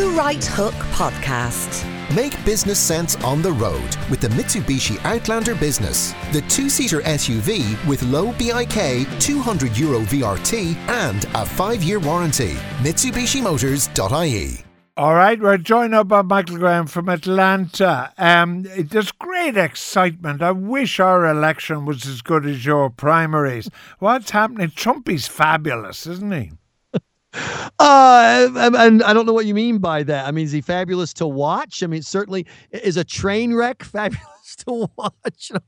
The Right Hook Podcast. Make business sense on the road with the Mitsubishi Outlander Business, the two seater SUV with low BIK, 200 euro VRT, and a five year warranty. MitsubishiMotors.ie. All right, we're joined up by Michael Graham from Atlanta. Um, there's great excitement. I wish our election was as good as your primaries. What's happening? Trumpy's fabulous, isn't he? Uh, and I don't know what you mean by that. I mean, is he fabulous to watch? I mean, certainly is a train wreck fabulous to watch.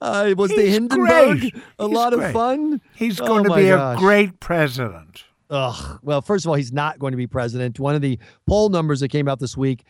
Uh, was He's the Hindenburg great. a He's lot great. of fun? He's Oh going to be gosh. a great president. Ugh. Well, first of all, he's not going to be president. One of the poll numbers that came out this week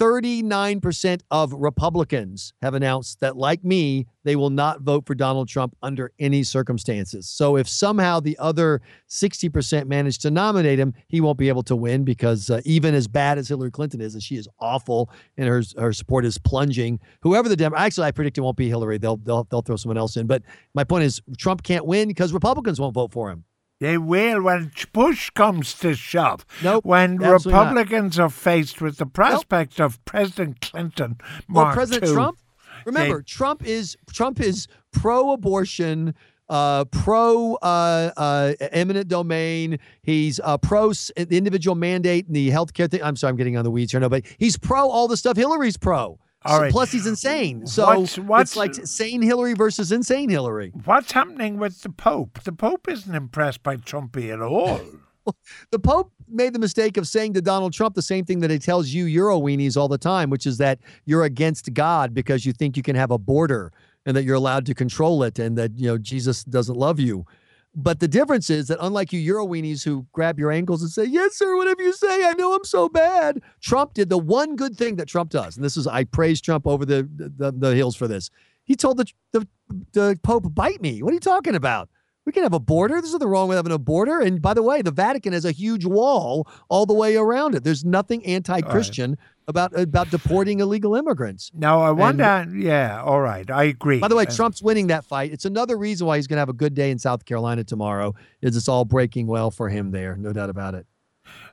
39% of Republicans have announced that, like me, they will not vote for Donald Trump under any circumstances. So, if somehow the other 60% manage to nominate him, he won't be able to win because uh, even as bad as Hillary Clinton is, and she is awful and her, her support is plunging, whoever the Dem- actually, I predict it won't be Hillary. They'll, they'll, they'll throw someone else in. But my point is, Trump can't win because Republicans won't vote for him. They will when push comes to shove. Nope, When absolutely not. Republicans are faced with the prospect of President Clinton, Well, President II, Trump. Remember, Trump is Trump is pro-abortion, uh, pro uh, uh, eminent domain. He's uh, pro the individual mandate and the healthcare thing. I'm sorry, I'm getting on the weeds here, no, but he's pro all the stuff Hillary's pro. All right. Plus, he's insane. So What's- what's- it's like sane Hillary versus insane Hillary. What's happening with the Pope? The Pope isn't impressed by Trumpy at all. The Pope made the mistake of saying to Donald Trump the same thing that he tells you Euro weenies all the time, which is that you're against God because you think you can have a border and that you're allowed to control it and that you know Jesus doesn't love you. But the difference is that unlike you Euro weenies who grab your ankles and say, Yes, sir, whatever you say, I know I'm so bad. Trump did the one good thing that Trump does. And this is I praise Trump over the the, the hills for this. He told the, the the Pope, bite me. What are you talking about? We can have a border. There's nothing wrong with having a border. And by the way, the Vatican has a huge wall all the way around it. There's nothing anti-Christian about about deporting illegal immigrants. Now, I wonder, yeah, all right, I agree. By the way, Uh, Trump's winning that fight. It's another reason why he's going to have a good day in South Carolina tomorrow. Is it's all breaking well for him there, no doubt about it.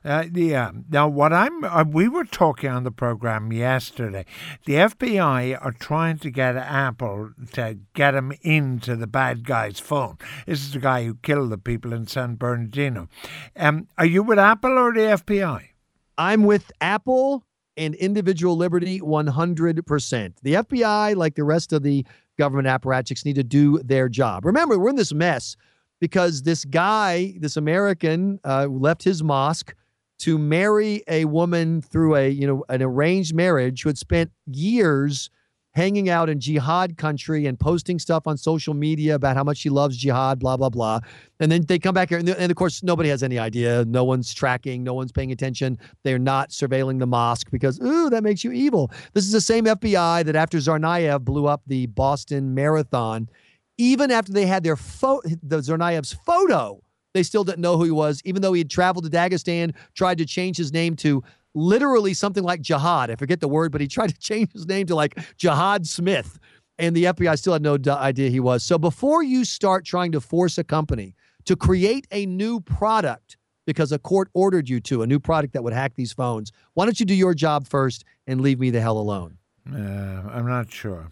Uh, yeah. Now, what I'm, uh, we were talking on the program yesterday. The FBI are trying to get Apple to get him into the bad guy's phone. This is the guy who killed the people in San Bernardino. Um, are you with Apple or the FBI? I'm with Apple and individual liberty 100%. The FBI, like the rest of the government apparatchiks, need to do their job. Remember, we're in this mess because this guy, this American, uh, left his mosque to marry a woman through a, you know, an arranged marriage who had spent years hanging out in jihad country and posting stuff on social media about how much she loves jihad, blah, blah, blah. And then they come back here, and, and of course, nobody has any idea. No one's tracking, no one's paying attention. They're not surveilling the mosque because, ooh, that makes you evil. This is the same FBI that after Tsarnaev blew up the Boston Marathon, even after they had their pho- the Tsarnaev's photo, they still didn't know who he was, even though he had traveled to Dagestan, tried to change his name to literally something like Jihad. I forget the word, but he tried to change his name to like Jihad Smith. And the FBI still had no d- idea he was. So before you start trying to force a company to create a new product because a court ordered you to, a new product that would hack these phones, why don't you do your job first and leave me the hell alone? Uh, I'm not sure.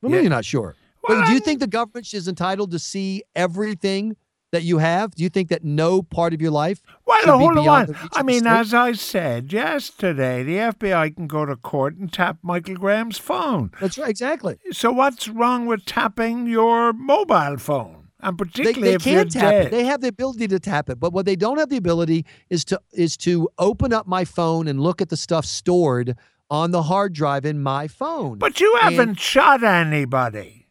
What Yeah. mean you're not sure? Wait, do you think the government is entitled to see everything that you have? Do you think that no part of your life Well, hold on. the reach of I mean, as I said yesterday, the FBI can go to court and tap Michael Graham's phone. That's right, exactly. So what's wrong with tapping your mobile phone? And They, particularly they if you're can tap dead. it. They have the ability to tap it, but what they don't have the ability is to is to open up my phone and look at the stuff stored on the hard drive in my phone. but you haven't shot anybody.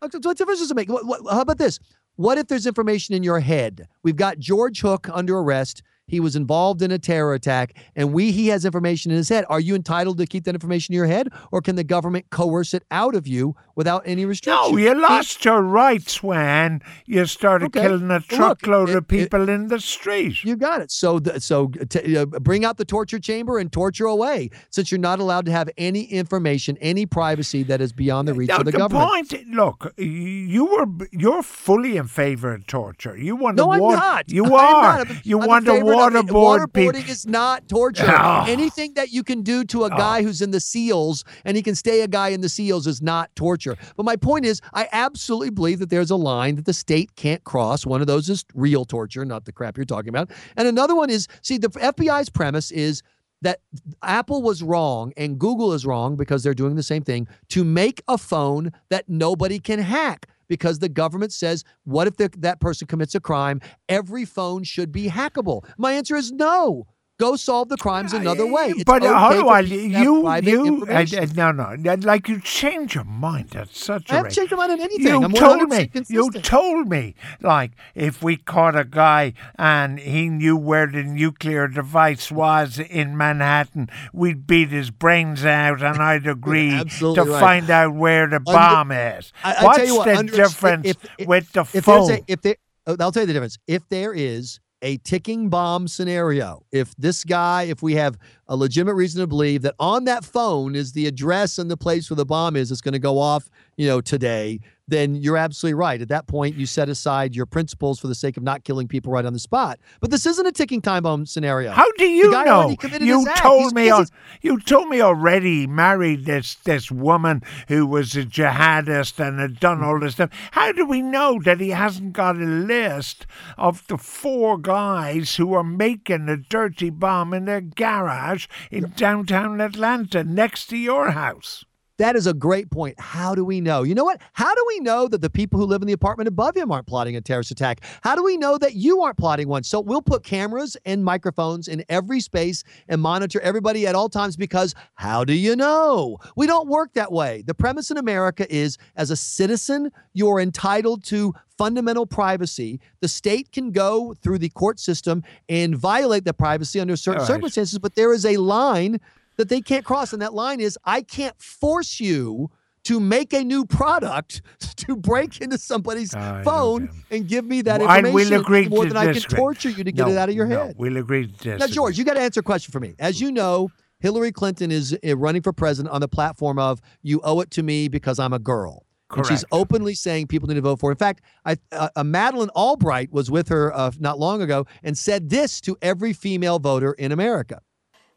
What difference does it make? What, what, how about this? What if there's information in your head? We've got George Hook under arrest. He was involved in a terror attack, and we he has information in his head. Are you entitled to keep that information in your head, or can the government coerce it out of you without any restriction? No, you lost your rights when you started Okay. killing a look, truckload it- of people in the street. You got it. So, the, so t- uh, bring out the torture chamber and torture away, since you're not allowed to have any information, any privacy that is beyond the reach Now, of the, the government. point, look, you were you're fully in favor of torture. You want No, to I'm not. You I'm are. not. I'm- you I'm want to of waterboard. Waterboarding is not torture. Oh. Anything that you can do to a guy who's in the SEALs and he can stay a guy in the SEALs is not torture. But my point is, I absolutely believe that there's a line that the state can't cross. One of those is real torture, not the crap you're talking about. And another one is, see, the FBI's premise is that Apple was wrong and Google is wrong because they're doing the same thing to make a phone that nobody can hack because the government says, what if the, that person commits a crime? Every phone should be hackable. My answer is no. Go solve the crimes another way. It's but uh, okay how do I? people to have You, you, uh, information. uh, no, no, like you change your mind at such I a haven't rate. changed my mind on anything. You I'm told 100% me. You told me. Like if we caught a guy and he knew where the nuclear device was in Manhattan, we'd beat his brains out, and I'd agree to right. find out where the bomb is. I, I What's what, the difference if, if, with the if phone? a if there oh, I'll tell you the difference. If there is a ticking bomb scenario, if this guy, if we have a legitimate reason to believe that on that phone is the address and the place where the bomb is, it's going to go off, you know, today, then you're absolutely right. At that point, you set aside your principles for the sake of not killing people right on the spot. But this isn't a ticking time bomb scenario. How do you know? You told me. al- you told me already. he Married this this woman who was a jihadist and had done all this stuff. How do we know that he hasn't got a list of the four guys who are making a dirty bomb in their garage in downtown Atlanta, next to your house? That is a great point. How do we know? You know what? How do we know that the people who live in the apartment above him aren't plotting a terrorist attack? How do we know that you aren't plotting one? So we'll put cameras and microphones in every space and monitor everybody at all times because how do you know? We don't work that way. The premise in America is as a citizen, you're entitled to fundamental privacy. The state can go through the court system and violate that privacy under certain right. circumstances, but there is a line that they can't cross. And that line is I can't force you to make a new product to break into somebody's know, phone and give me that Well, information we'll agree more than I can torture you to get No, it out of your no, head. We'll agree to disagree. Now, George, you got to answer a question for me. As you know, Hillary Clinton is uh, running for president on the platform of "You owe it to me because I'm a girl." And she's openly saying people need to vote for. her. In fact, I, uh, uh, Madeleine Albright was with her uh, not long ago and said this to every female voter in America.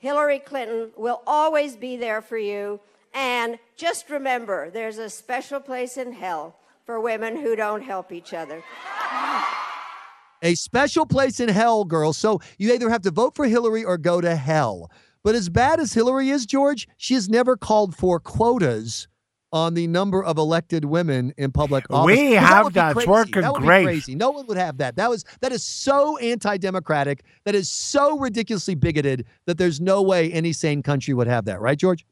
Hillary Clinton will always be there for you. And just remember, there's a special place in hell for women who don't help each other. A special place in hell, girl. So you either have to vote for Hillary or go to hell. But as bad as Hillary is, George, she has never called for quotas on the number of elected women in public office. We have that. Crazy. working that would great. Crazy. No one would have that. That was that is so anti-democratic. That is so ridiculously bigoted that there's no way any sane country would have that. Right, George?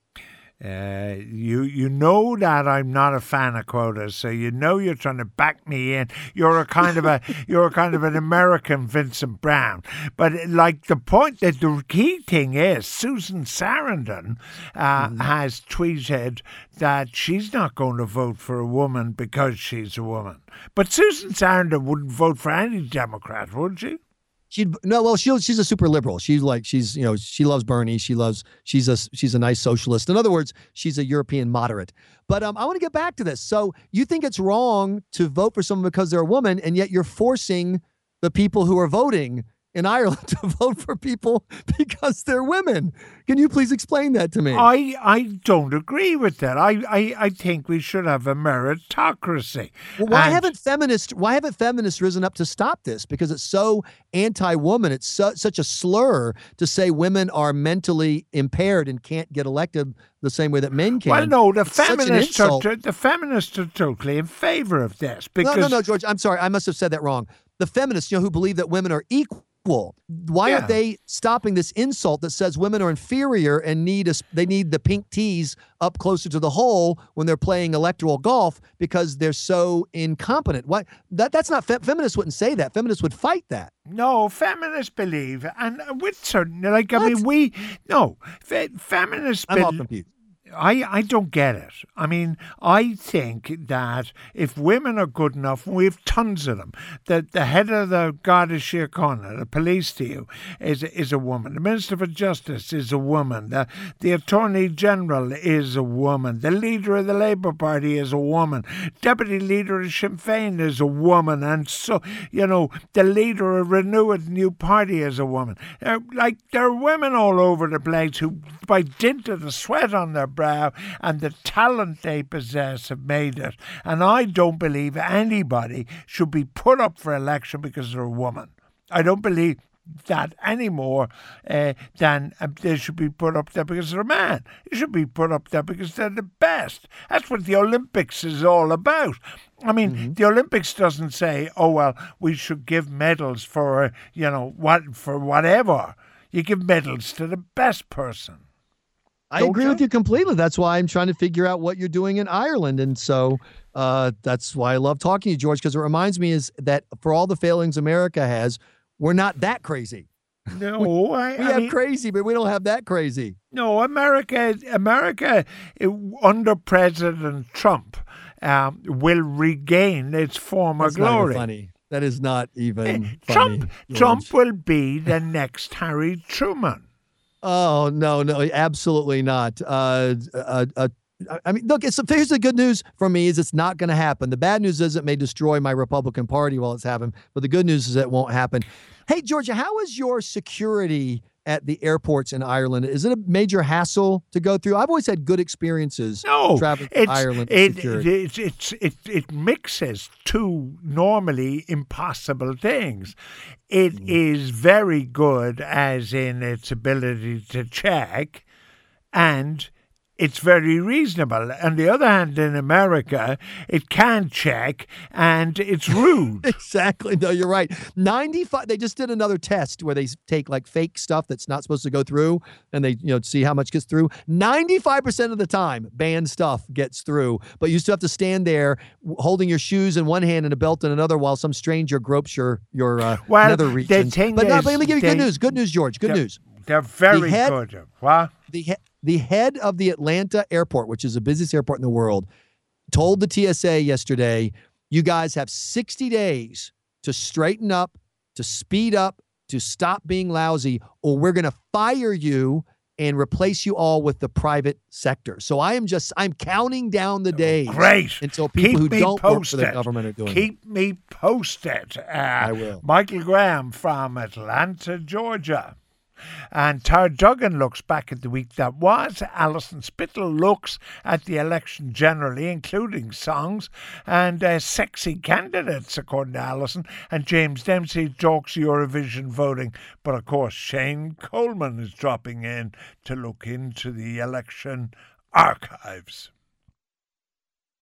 Uh, you you know that I'm not a fan of quotas, so you know you're trying to back me in. You're a kind of a you're a kind of an American Vincent Browne. But like the point that the key thing is, Susan Sarandon uh, has tweeted that she's not going to vote for a woman because she's a woman. But Susan Sarandon wouldn't vote for any Democrat, would she? She'd no, well, she she's a super liberal. She's like she's you know she loves Bernie. She loves she's a she's a nice socialist. In other words, she's a European moderate. But um, I want to get back to this. So you think it's wrong to vote for someone because they're a woman, and yet you're forcing the people who are voting in Ireland to vote for people because they're women. Can you please explain that to me? I, I don't agree with that. I, I, I think we should have a meritocracy. Well, why And- haven't feminists why haven't feminists risen up to stop this? Because it's so anti-woman. It's so, such a slur to say women are mentally impaired and can't get elected the same way that men can. Well, no, the It's feminists are to- the feminists are totally in favor of this because no, no, no, George. I'm sorry. I must have said that wrong. The feminists, you know, who believe that women are equal. Why Yeah. aren't they stopping this insult that says women are inferior and need a, they need the pink tees up closer to the hole when they're playing electoral golf because they're so incompetent? What that that's not fe- feminists wouldn't say that. Feminists would fight that. no feminists believe, and with certain like I mean we no fe- feminists I'm all confused. I, I don't get it. I mean, I think that if women are good enough, we have tons of them, that the head of the Garda Síochána, the police to you, is, is a woman. The Minister for Justice is a woman. The, the Attorney General is a woman. The leader of the Labour Party is a woman. Deputy leader of Sinn Féin is a woman. And so, you know, the leader of Renewed New Party is a woman. Uh, like, there are women all over the place who, by dint of the sweat on their brow and the talent they possess, have made it. And I don't believe anybody should be put up for election because they're a woman. I don't believe that any more uh, than uh, they should be put up there because they're a man. They should be put up there because they're the best. That's what the Olympics is all about. I mean, mm-hmm. the Olympics doesn't say, "Oh well, we should give medals for you know what for whatever." You give medals to the best person. I agree with you completely. That's why I'm trying to figure out what you're doing in Ireland, and so uh, that's why I love talking to you, George, because it reminds me is that for all the failings America has, we're not that crazy. No, we, I, we I have mean, crazy, but we don't have that crazy. No, America, America it, under President Trump um, will regain its former That's glory. funny. That is not even uh, Trump. Trump will be the next Harry Truman. Oh no, no, absolutely not. Uh, uh, uh, I mean, look, it's here's the good news for me is it's not going to happen. The bad news is it may destroy my Republican Party while it's happening, but the good news is it won't happen. Hey, Georgia, how is your security at the airports in Ireland? Is it a major hassle to go through? I've always had good experiences no, traveling to Ireland. It, it, it, it, it mixes two normally impossible things. It mm. is very good, as in its ability to check, and it's very reasonable. On the other hand, in America, it can check and it's rude. exactly. No, you're right. 95 they just did another test where they take like fake stuff that's not supposed to go through and they, you know, see how much gets through. 95% of the time, banned stuff gets through, but you still have to stand there holding your shoes in one hand and a belt in another while some stranger gropes your your uh, well, nether regions. but, no, but let me give you they, good news. Good news, George. Good news. They're very the head, good. What? The, the head of the Atlanta airport, which is the busiest airport in the world, told the TSA yesterday, you guys have 60 days to straighten up, to speed up, to stop being lousy, or we're going to fire you and replace you all with the private sector. So I am just I'm counting down the days. Great. Until people Keep who don't posted. work for the government are doing Keep it. me posted. Uh, I will. Michael Graham from Atlanta, Georgia. And Tara Duggan looks back at the week that was. Alison Spittle looks at the election generally, including songs and uh, sexy candidates, according to Alison. And James Dempsey talks Eurovision voting. But of course, Shane Coleman is dropping in to look into the election archives.